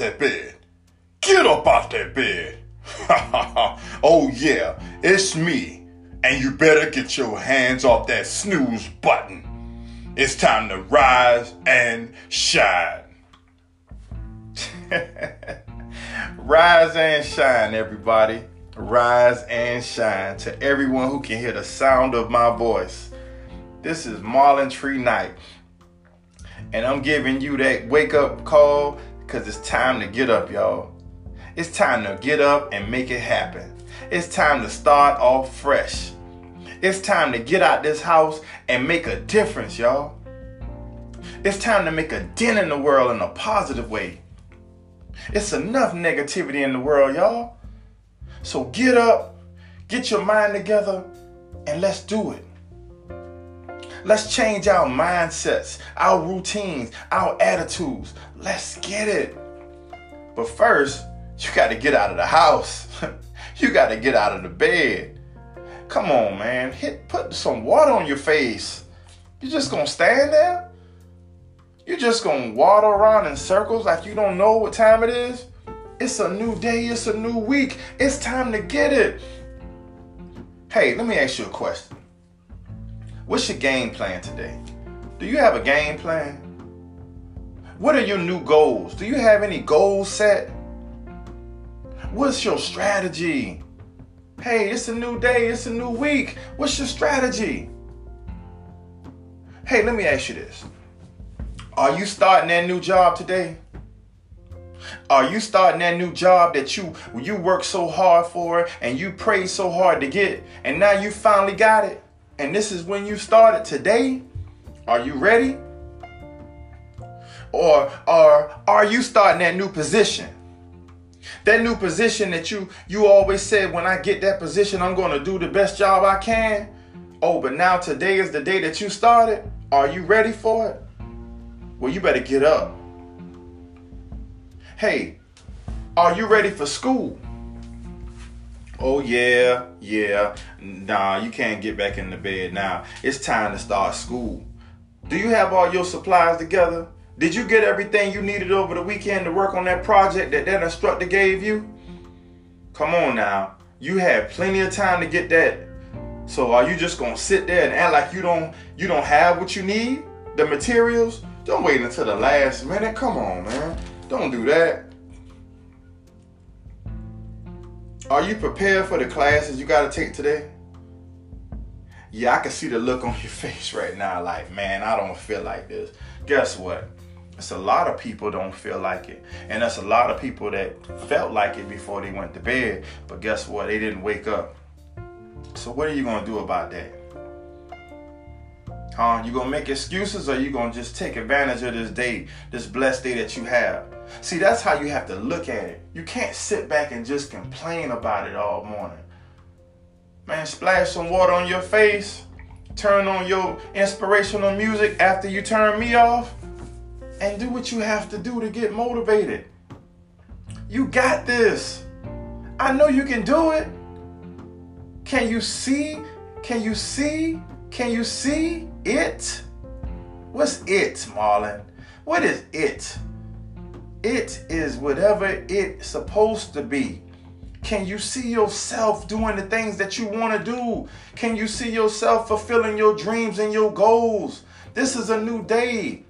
that bed. Get up off that bed. oh yeah, it's me. And you better get your hands off that snooze button. It's time to rise and shine. rise and shine, everybody. Rise and shine to everyone who can hear the sound of my voice. This is Marlon Tree Knight. And I'm giving you that wake up call because it's time to get up, y'all. It's time to get up and make it happen. It's time to start off fresh. It's time to get out this house and make a difference, y'all. It's time to make a dent in the world in a positive way. It's enough negativity in the world, y'all. So get up, get your mind together, and let's do it. Let's change our mindsets, our routines, our attitudes. Let's get it. But first, you got to get out of the house. you got to get out of the bed. Come on, man. Hit put some water on your face. You just to stand there? You just to waddle around in circles like you don't know what time it is? It's a new day, it's a new week. It's time to get it. Hey, let me ask you a question. What's your game plan today? Do you have a game plan? What are your new goals? Do you have any goals set? What's your strategy? Hey, it's a new day, it's a new week. What's your strategy? Hey, let me ask you this. Are you starting that new job today? Are you starting that new job that you you worked so hard for and you prayed so hard to get and now you finally got it? and this is when you started today, are you ready? Or, or are you starting that new position? That new position that you you always said when I get that position I'm going to do the best job I can. Oh, but now today is the day that you started. Are you ready for it? Well, you better get up. Hey, are you ready for school? Oh yeah, yeah. Nah, you can't get back in the bed now. It's time to start school. Do you have all your supplies together? Did you get everything you needed over the weekend to work on that project that that instructor gave you? Come on now. You had plenty of time to get that. So are you just gonna sit there and act like you don't you don't have what you need? The materials? Don't wait until the last minute. Come on, man. Don't do that. Are you prepared for the classes you got to take today? Yeah, I can see the look on your face right now like, man, I don't feel like this. Guess what? It's a lot of people don't feel like it. And that's a lot of people that felt like it before they went to bed. But guess what? They didn't wake up. So what are you to do about that? Huh? You to make excuses or you to just take advantage of this day, this blessed day that you have? See, that's how you have to look at it. You can't sit back and just complain about it all morning. Man, splash some water on your face, turn on your inspirational music after you turn me off, and do what you have to do to get motivated. You got this. I know you can do it. Can you see? Can you see? Can you see it? What's it, Marlon? What is it? It is whatever it's supposed to be. Can you see yourself doing the things that you want to do? Can you see yourself fulfilling your dreams and your goals? This is a new day.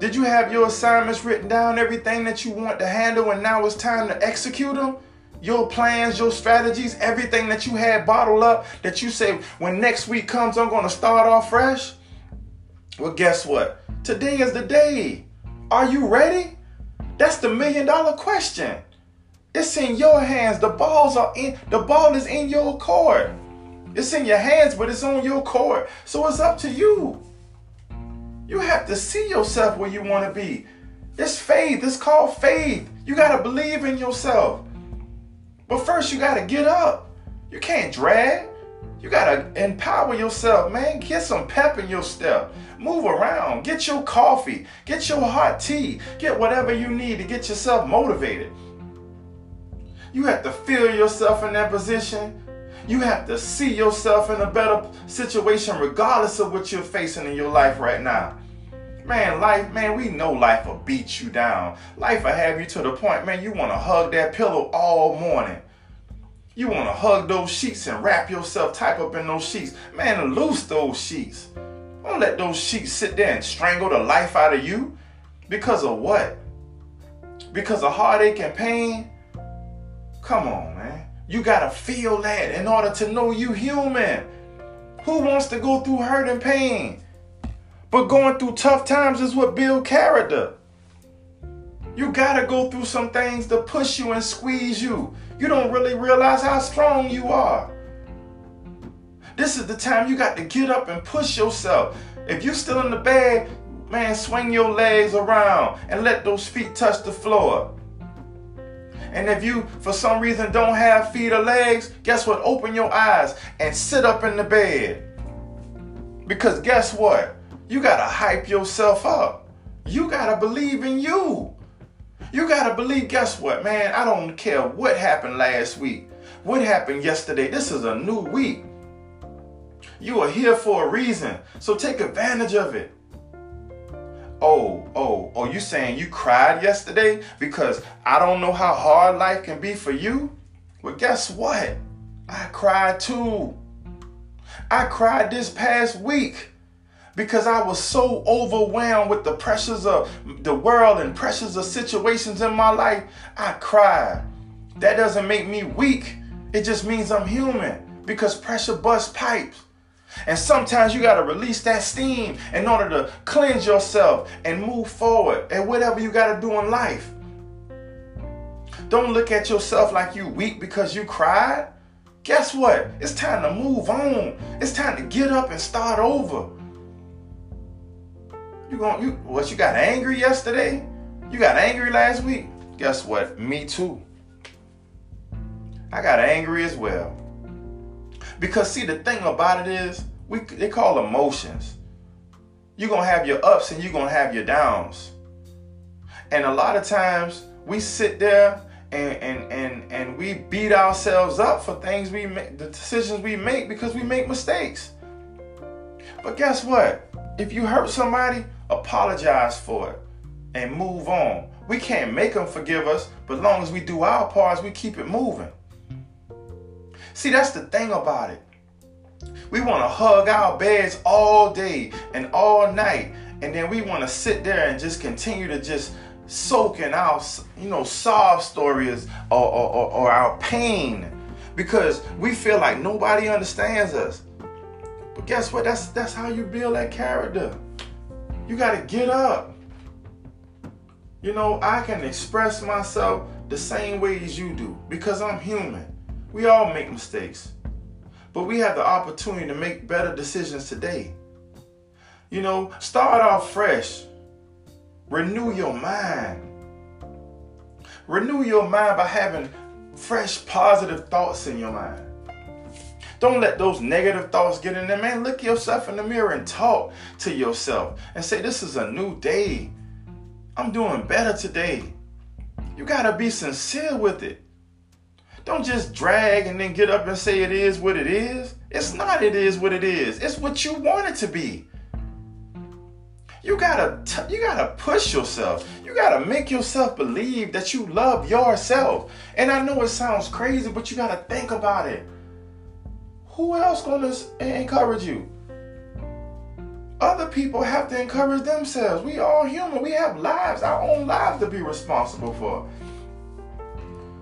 Did you have your assignments written down, everything that you want to handle, and now it's time to execute them? Your plans, your strategies, everything that you had bottled up that you say, when next week comes, I'm going to start off fresh? Well, guess what? Today is the day. Are you ready? That's the million dollar question. It's in your hands. The balls are in the ball is in your court. It's in your hands, but it's on your court. So it's up to you. You have to see yourself where you want to be. It's faith. It's called faith. You got to believe in yourself. But first, you got to get up. You can't drag. You got to empower yourself, man. Get some pep in your step. Move around. Get your coffee. Get your hot tea. Get whatever you need to get yourself motivated. You have to feel yourself in that position. You have to see yourself in a better situation regardless of what you're facing in your life right now. Man, life, man, we know life will beat you down. Life will have you to the point, man, you want to hug that pillow all morning. You want to hug those sheets and wrap yourself tight up in those sheets. Man, loose those sheets. Don't let those sheets sit there and strangle the life out of you. Because of what? Because of heartache and pain? Come on. You gotta feel that in order to know you human. Who wants to go through hurt and pain? But going through tough times is what build character. You gotta go through some things to push you and squeeze you. You don't really realize how strong you are. This is the time you got to get up and push yourself. If you're still in the bed, man, swing your legs around and let those feet touch the floor. And if you, for some reason, don't have feet or legs, guess what? Open your eyes and sit up in the bed. Because guess what? You got to hype yourself up. You got to believe in you. You got to believe, guess what, man? I don't care what happened last week, what happened yesterday. This is a new week. You are here for a reason. So take advantage of it. Oh, oh, oh, you saying you cried yesterday because I don't know how hard life can be for you? Well, guess what? I cried too. I cried this past week because I was so overwhelmed with the pressures of the world and pressures of situations in my life. I cried. That doesn't make me weak. It just means I'm human because pressure busts pipes. And sometimes you got to release that steam in order to cleanse yourself and move forward and whatever you got to do in life. Don't look at yourself like you weak because you cried. Guess what? It's time to move on. It's time to get up and start over. You going you what you got angry yesterday? You got angry last week? Guess what? Me too. I got angry as well. Because see, the thing about it is, we they call emotions. You're gonna have your ups and you're gonna have your downs. And a lot of times we sit there and and and and we beat ourselves up for things we make, the decisions we make because we make mistakes. But guess what? If you hurt somebody, apologize for it and move on. We can't make them forgive us, but as long as we do our parts, we keep it moving. See, that's the thing about it. We want to hug our beds all day and all night, and then we want to sit there and just continue to just soak in our, you know, sob stories or, or, or, or our pain because we feel like nobody understands us. But guess what? That's that's how you build that character. You got to get up. You know, I can express myself the same way as you do because I'm human. We all make mistakes. But we have the opportunity to make better decisions today. You know, start off fresh. Renew your mind. Renew your mind by having fresh, positive thoughts in your mind. Don't let those negative thoughts get in there, man. Look yourself in the mirror and talk to yourself and say, This is a new day. I'm doing better today. You got to be sincere with it. Don't just drag and then get up and say it is what it is. It's not it is what it is. It's what you want it to be. You gotta t- you gotta push yourself. You gotta make yourself believe that you love yourself. And I know it sounds crazy, but you gotta think about it. Who else gonna encourage you? Other people have to encourage themselves. We all human. We have lives, our own lives to be responsible for.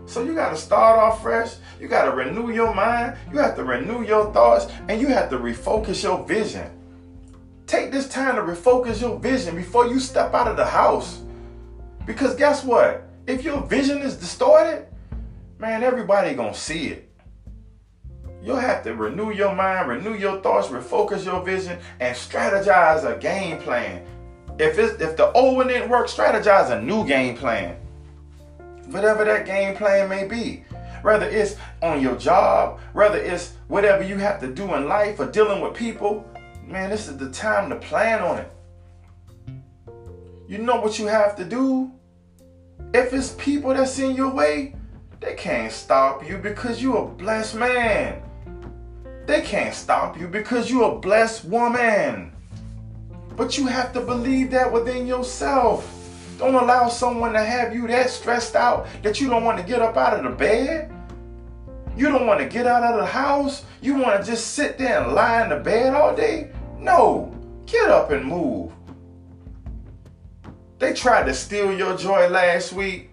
So you got to start off fresh. You got to renew your mind. You have to renew your thoughts and you have to refocus your vision. Take this time to refocus your vision before you step out of the house. Because guess what? If your vision is distorted, man, everybody going to see it. You'll have to renew your mind, renew your thoughts, refocus your vision, and strategize a game plan. If it's if the old one didn't work, strategize a new game plan whatever that game plan may be. Whether it's on your job, whether it's whatever you have to do in life or dealing with people, man, this is the time to plan on it. You know what you have to do? If it's people that's in your way, they can't stop you because you're a blessed man. They can't stop you because you're a blessed woman. But you have to believe that within yourself. Don't allow someone to have you that stressed out that you don't want to get up out of the bed. You don't want to get out of the house. You want to just sit there and lie in the bed all day. No, get up and move. They tried to steal your joy last week.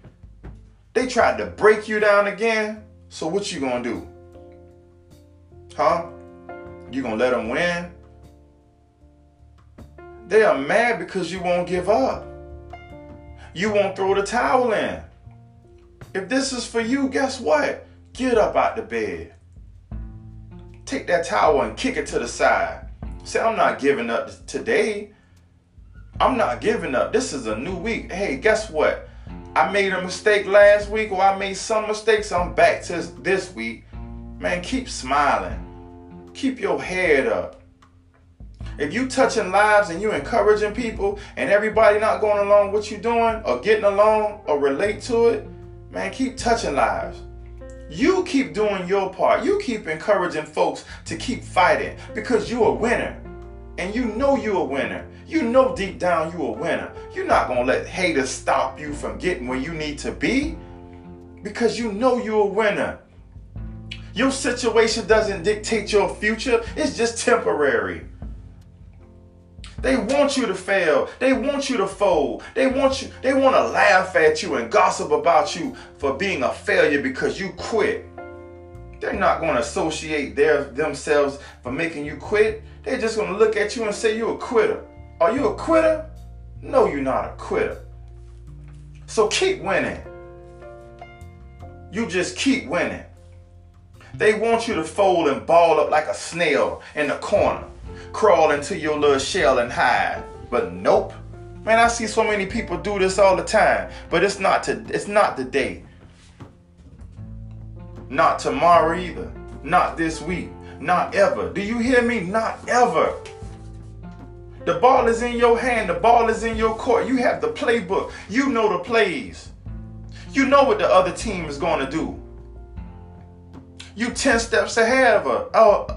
They tried to break you down again. So what you gonna do? Huh? You gonna let them win? They are mad because you won't give up. You won't throw the towel in. If this is for you, guess what? Get up out the bed. Take that towel and kick it to the side. Say, I'm not giving up today. I'm not giving up. This is a new week. Hey, guess what? I made a mistake last week or I made some mistakes. I'm back to this week. Man, keep smiling. Keep your head up. If you touching lives and you encouraging people and everybody not going along what you doing or getting along or relate to it, man, keep touching lives. You keep doing your part. You keep encouraging folks to keep fighting because you're a winner. And you know you're a winner. You know deep down you're a winner. You're not going to let haters stop you from getting where you need to be because you know you're a winner. Your situation doesn't dictate your future, it's just temporary. They want you to fail. They want you to fold. They want you they want to laugh at you and gossip about you for being a failure because you quit. They're not going to associate their themselves for making you quit. They're just going to look at you and say you're a quitter. Are you a quitter? No, you're not a quitter. So keep winning. You just keep winning. They want you to fold and ball up like a snail in the corner crawl into your little shell and hide. But nope. Man, I see so many people do this all the time. But it's not to it's not the day. Not tomorrow either. Not this week. Not ever. Do you hear me? Not ever. The ball is in your hand. The ball is in your court. You have the playbook. You know the plays. You know what the other team is going to do. You 10 steps ahead of her. Oh,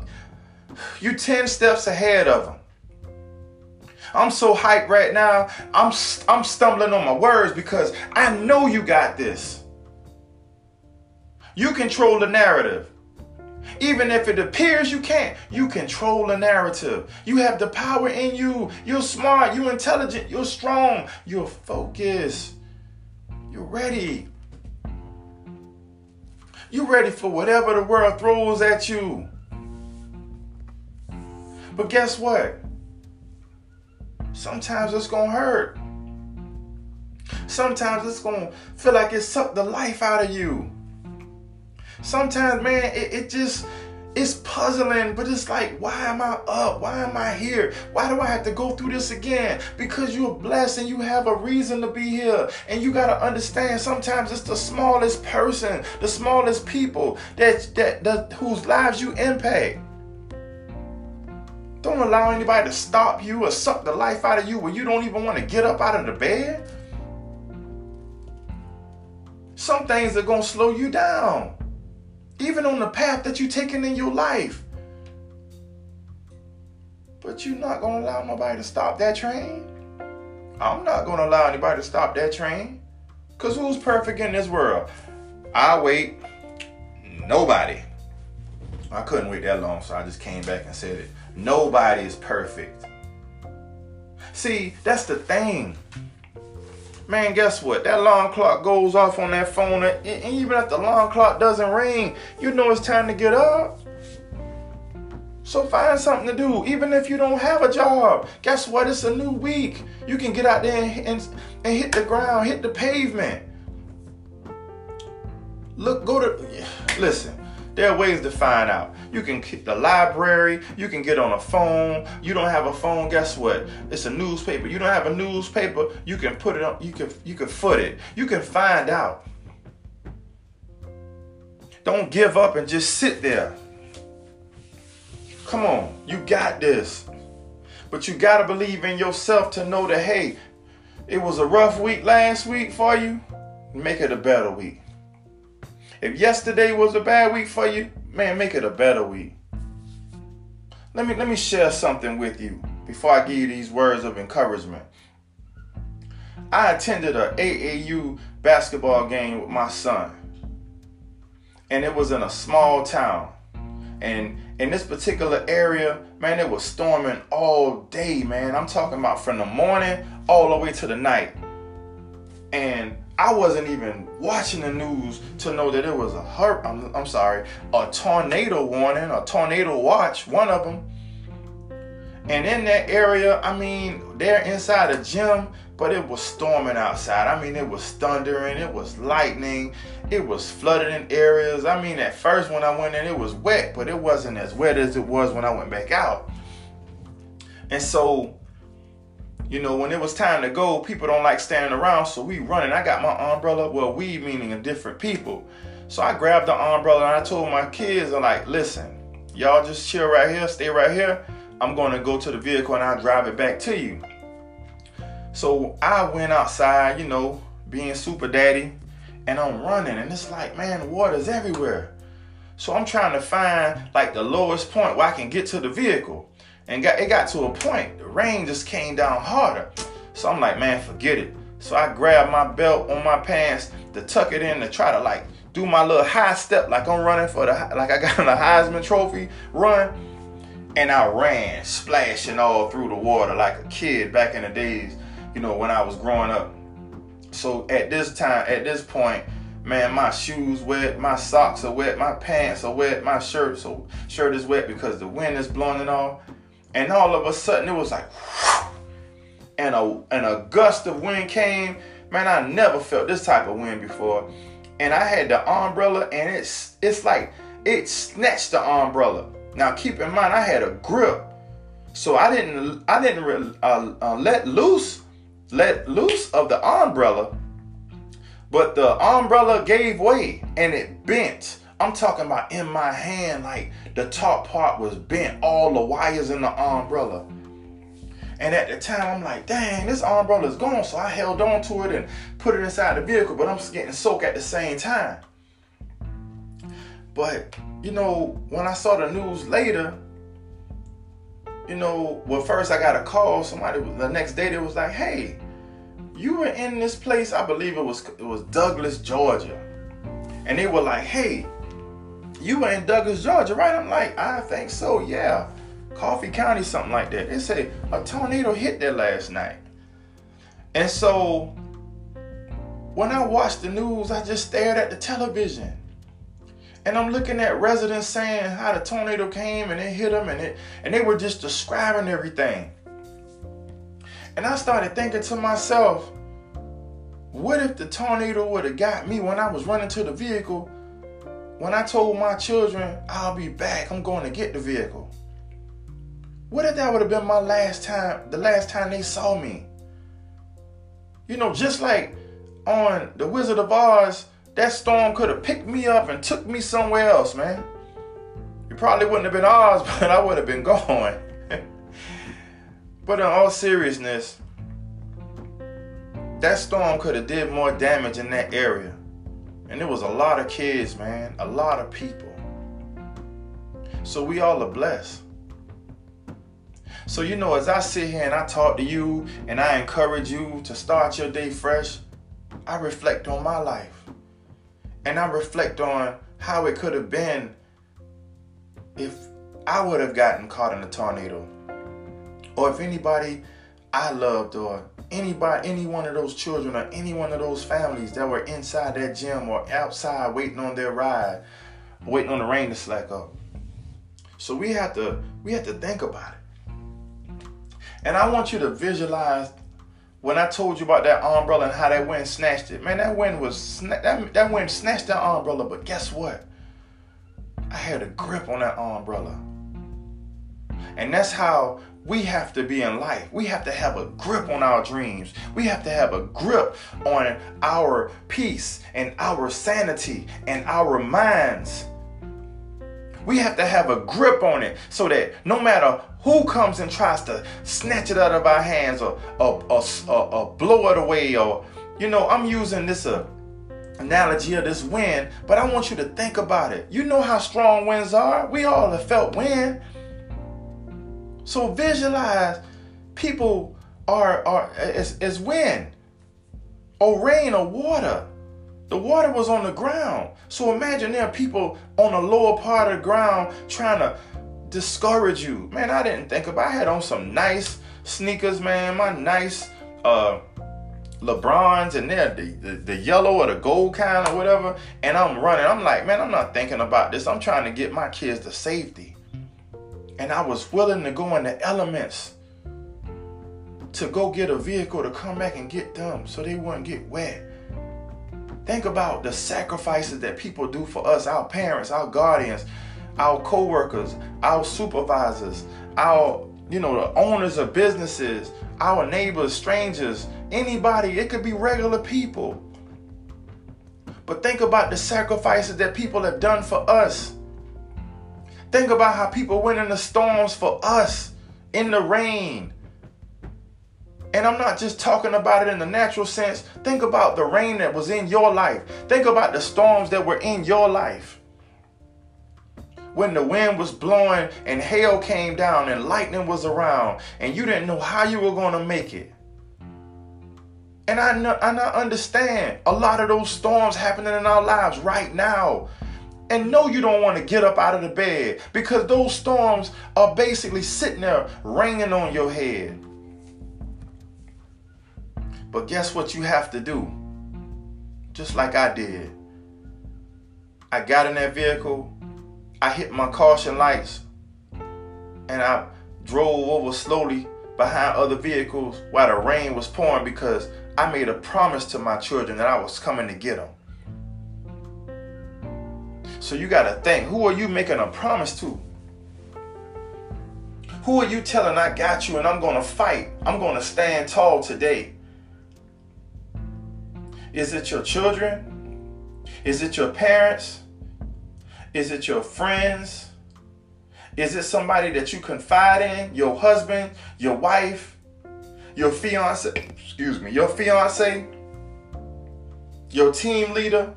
You 10 steps ahead of them. I'm so hyped right now. I'm I'm stumbling on my words because I know you got this. You control the narrative. Even if it appears you can't, you control the narrative. You have the power in you. You're smart, you're intelligent, you're strong, you're focused. You're ready. You're ready for whatever the world throws at you. But guess what? Sometimes it's gonna hurt. Sometimes it's gonna feel like it sucked the life out of you. Sometimes, man, it, it just it's puzzling, but it's like, why am I up? Why am I here? Why do I have to go through this again? Because you're blessed and you have a reason to be here. And you gotta understand sometimes it's the smallest person, the smallest people that that, that whose lives you impact. Don't allow anybody to stop you or suck the life out of you where you don't even want to get up out of the bed. Some things are going to slow you down, even on the path that you're taking in your life. But you're not going to allow nobody to stop that train. I'm not going to allow anybody to stop that train. Because who's perfect in this world? I wait. Nobody. I couldn't wait that long, so I just came back and said it. Nobody is perfect. See, that's the thing. Man, guess what? That alarm clock goes off on that phone, and even if the alarm clock doesn't ring, you know it's time to get up. So find something to do, even if you don't have a job. Guess what? It's a new week. You can get out there and, and, and hit the ground, hit the pavement. Look, go to, listen, there are ways to find out. You can hit the library, you can get on a phone. You don't have a phone, guess what? It's a newspaper. You don't have a newspaper, you can put it on, you can you can foot it. You can find out. Don't give up and just sit there. Come on, you got this. But you got to believe in yourself to know that hey, it was a rough week last week for you. Make it a better week. If yesterday was a bad week for you, man, make it a better week. Let me let me share something with you. before I give you these words of encouragement. I attended a AAU basketball game with my son. And it was in a small town. And in this particular area, man, it was storming all day, man. I'm talking about from the morning all the way to the night. And I wasn't even watching the news to know that it was a hurt. I'm, I'm sorry, a tornado warning, a tornado watch, one of them. And in that area, I mean, they're inside a gym, but it was storming outside. I mean, it was thundering, it was lightning, it was flooded in areas. I mean, at first when I went in, it was wet, but it wasn't as wet as it was when I went back out. And so, you know, when it was time to go, people don't like standing around, so we running. I got my umbrella. Well, we meaning a different people. So I grabbed the umbrella and I told my kids, I'm like, listen, y'all just chill right here, stay right here. I'm to go to the vehicle and I'll drive it back to you. So I went outside, you know, being super daddy, and I'm running, and it's like, man, water's everywhere. So I'm trying to find like the lowest point where I can get to the vehicle. And got, it got to a point, the rain just came down harder. So I'm like, man, forget it. So I grabbed my belt on my pants to tuck it in to try to like do my little high step like I'm running for the like I got on a Heisman Trophy run. And I ran, splashing all through the water like a kid back in the days you know, when I was growing up. So at this time, at this point, man, my shoes wet, my socks are wet, my pants are wet, my shirt so shirt is wet because the wind is blowing it all. And all of a sudden, it was like, and a and a gust of wind came. Man, I never felt this type of wind before. And I had the umbrella, and it's it's like it snatched the umbrella. Now keep in mind, I had a grip, so I didn't I didn't uh, uh, let loose let loose of the umbrella, but the umbrella gave way and it bent. I'm talking about in my hand, like the top part was bent, all the wires in the umbrella. And at the time, I'm like, dang, this umbrella is gone. So I held on to it and put it inside the vehicle, but I'm getting soaked at the same time. But, you know, when I saw the news later, you know, well, first I got a call. Somebody the next day they was like, "Hey, you were in this place. I believe it was it was Douglas, Georgia." And they were like, "Hey, you in Douglas, Georgia, right?" I'm like, "I think so. Yeah, Coffee County, something like that." They say a tornado hit there last night, and so when I watched the news, I just stared at the television. And I'm looking at residents saying how the tornado came and it hit them and it and they were just describing everything. And I started thinking to myself, what if the tornado would have got me when I was running to the vehicle? When I told my children, I'll be back, I'm going to get the vehicle. What if that would have been my last time, the last time they saw me? You know, just like on The Wizard of Oz, that storm could have picked me up and took me somewhere else, man. It probably wouldn't have been Oz, but I would have been gone. but in all seriousness, that storm could have did more damage in that area. And there was a lot of kids, man, a lot of people. So we all are blessed. So you know, as I sit here and I talk to you and I encourage you to start your day fresh, I reflect on my life and I reflect on how it could have been if I would have gotten caught in a tornado, or if anybody I loved, or anybody, any one of those children, or any one of those families that were inside that gym or outside waiting on their ride, waiting on the rain to slack up. So we have to we have to think about it. And I want you to visualize when I told you about that umbrella and how that wind snatched it, man, that wind was that, that wind snatched that umbrella. But guess what? I had a grip on that umbrella. And that's how we have to be in life. We have to have a grip on our dreams. We have to have a grip on our peace and our sanity and our minds. We have to have a grip on it so that no matter who comes and tries to snatch it out of our hands or, or, or, or, or blow it away, or, you know, I'm using this uh, analogy of this wind, but I want you to think about it. You know how strong winds are. We all have felt wind. So visualize people are are as, as wind or rain or water. The water was on the ground. So imagine there are people on the lower part of the ground trying to discourage you. Man, I didn't think about I had on some nice sneakers, man, my nice uh LeBrons and they're the, the, the, yellow or the gold kind or whatever. And I'm running. I'm like, man, I'm not thinking about this. I'm trying to get my kids to safety. And I was willing to go in the elements to go get a vehicle to come back and get them so they wouldn't get wet. Think about the sacrifices that people do for us, our parents, our guardians, our co-workers, our supervisors, our you know the owners of businesses, our neighbors, strangers, anybody. It could be regular people. But think about the sacrifices that people have done for us. Think about how people went in the storms for us in the rain. And I'm not just talking about it in the natural sense. Think about the rain that was in your life. Think about the storms that were in your life. When the wind was blowing and hail came down and lightning was around and you didn't know how you were going to make it. And I know, and I understand a lot of those storms happening in our lives right now. And no, you don't want to get up out of the bed because those storms are basically sitting there raining on your head. But guess what you have to do? Just like I did. I got in that vehicle, I hit my caution lights, and I drove over slowly behind other vehicles while the rain was pouring because I made a promise to my children that I was coming to get them. So you got to think who are you making a promise to? Who are you telling I got you and I'm going to fight? I'm going to stand tall today. Is it your children? Is it your parents? Is it your friends? Is it somebody that you confide in? Your husband, your wife, your fiance, excuse me, your fiance, your team leader.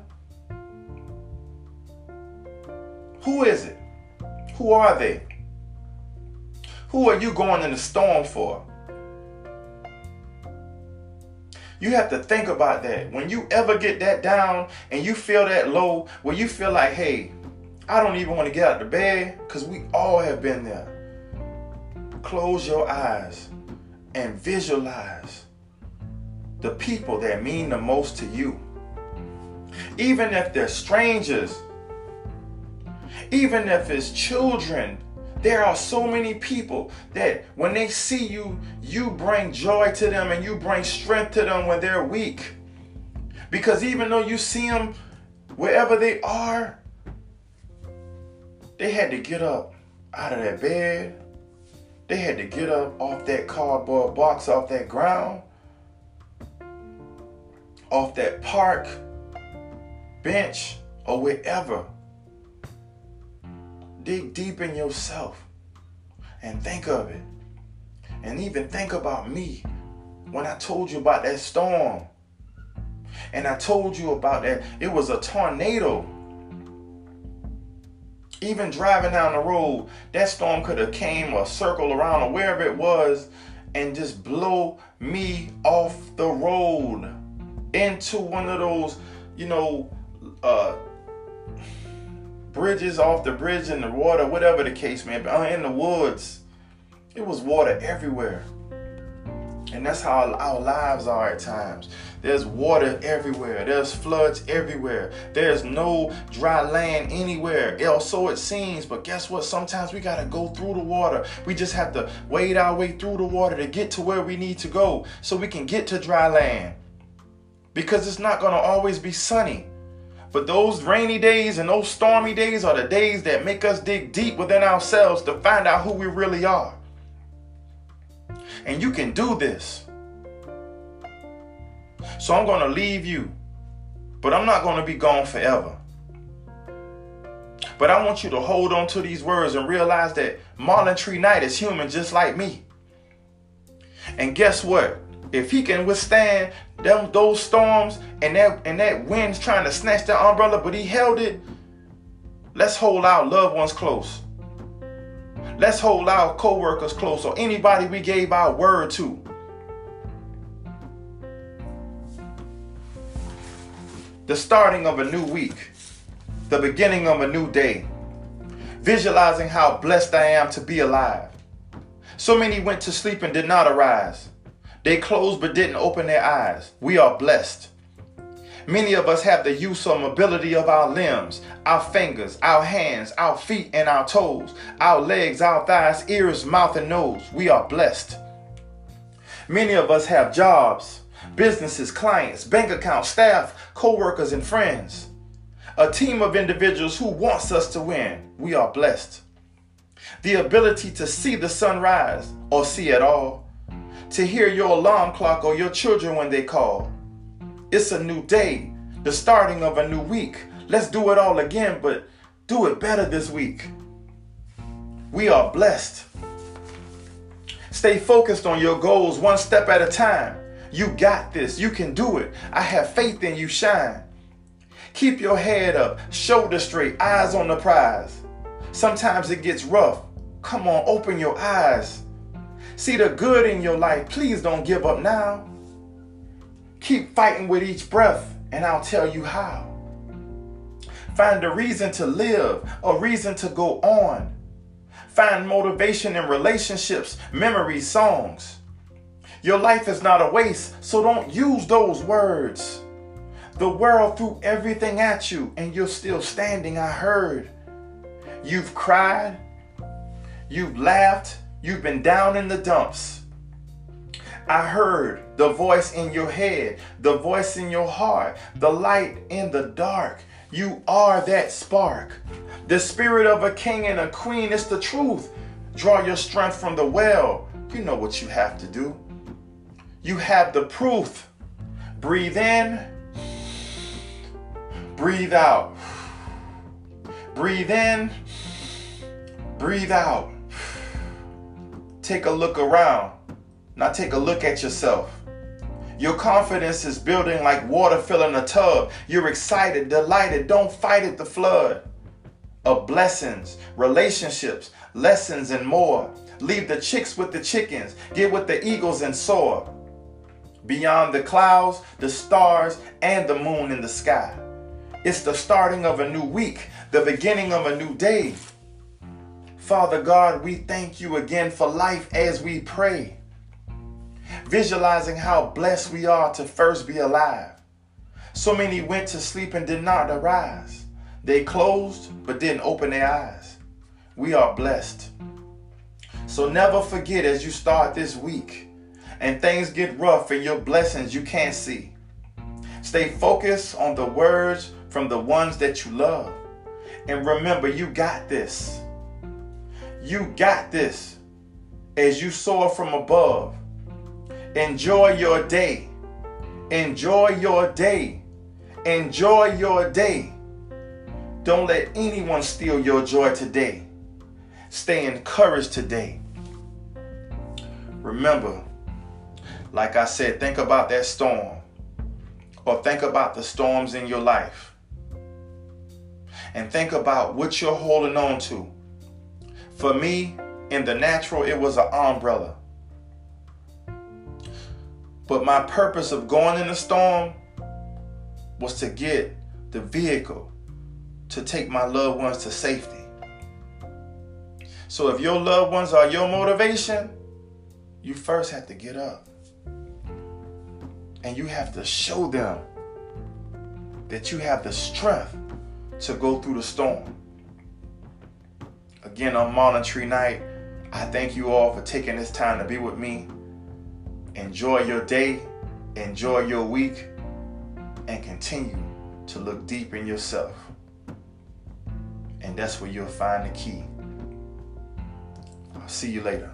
Who is it? Who are they? Who are you going in the storm for? You have to think about that. When you ever get that down and you feel that low, where you feel like, hey, I don't even want to get out of bed, because we all have been there. Close your eyes and visualize the people that mean the most to you. Even if they're strangers, even if it's children, there are so many people that when they see you, you bring joy to them and you bring strength to them when they're weak. Because even though you see them wherever they are, they had to get up out of that bed, they had to get up off that cardboard box, off that ground, off that park bench, or wherever. Dig deep in yourself and think of it. And even think about me when I told you about that storm. And I told you about that. It was a tornado even driving down the road, that storm could have came or circled around or wherever it was and just blow me off the road into one of those, you know, uh, bridges off the bridge in the water, whatever the case may be, uh, in the woods. It was water everywhere. And that's how our lives are at times. There's water everywhere. There's floods everywhere. There's no dry land anywhere. Else so it seems. But guess what? Sometimes we got to go through the water. We just have to wade our way through the water to get to where we need to go so we can get to dry land. Because it's not going to always be sunny. But those rainy days and those stormy days are the days that make us dig deep within ourselves to find out who we really are. And you can do this. So I'm going to leave you, but I'm not going to be gone forever. But I want you to hold on to these words and realize that Marlon Tree Knight is human just like me. And guess what? If he can withstand them those storms and that and that wind's trying to snatch that umbrella, but he held it, let's hold our loved ones close. Let's hold our co-workers close or anybody we gave our word to. The starting of a new week, the beginning of a new day, visualizing how blessed I am to be alive. So many went to sleep and did not arise. They closed but didn't open their eyes. We are blessed. Many of us have the use or mobility of our limbs, our fingers, our hands, our feet, and our toes, our legs, our thighs, ears, mouth, and nose. We are blessed. Many of us have jobs, businesses, clients, bank accounts, staff, co workers, and friends. A team of individuals who wants us to win. We are blessed. The ability to see the sun rise or see it all. To hear your alarm clock or your children when they call it's a new day, the starting of a new week. Let's do it all again, but do it better this week. We are blessed. Stay focused on your goals one step at a time. You got this. You can do it. I have faith in you. Shine. Keep your head up, shoulder straight, eyes on the prize. Sometimes it gets rough. Come on, open your eyes. See the good in your life. Please don't give up now. Keep fighting with each breath, and I'll tell you how. Find a reason to live, a reason to go on. Find motivation in relationships, memories, songs. Your life is not a waste, so don't use those words. The world threw everything at you, and you're still standing, I heard. You've cried, you've laughed, you've been down in the dumps. I heard the voice in your head, the voice in your heart, the light in the dark. You are that spark. The spirit of a king and a queen is the truth. Draw your strength from the well. You know what you have to do. You have the proof. Breathe in, breathe out. Breathe in, breathe out. Take a look around. Now take a look at yourself. Your confidence is building like water filling a tub. You're excited, delighted. Don't fight it, the flood of blessings, relationships, lessons, and more. Leave the chicks with the chickens. Get with the eagles and soar. Beyond the clouds, the stars, and the moon in the sky. It's the starting of a new week, the beginning of a new day. Father God, we thank you again for life as we pray visualizing how blessed we are to first be alive. So many went to sleep and did not arise. They closed but didn't open their eyes. We are blessed. So never forget as you start this week and things get rough and your blessings you can't see. Stay focused on the words from the ones that you love. And remember, you got this. You got this as you soar from above Enjoy your day. Enjoy your day. Enjoy your day. Don't let anyone steal your joy today. Stay encouraged today. Remember, like I said, think about that storm or think about the storms in your life and think about what you're holding on to. For me, in the natural, it was an umbrella. But my purpose of going in the storm was to get the vehicle to take my loved ones to safety. So if your loved ones are your motivation, you first have to get up. And you have to show them that you have the strength to go through the storm. Again, on Marlon Tree Knight, I thank you all for taking this time to be with me. Enjoy your day, enjoy your week, and continue to look deep in yourself. And that's where you'll find the key. I'll see you later.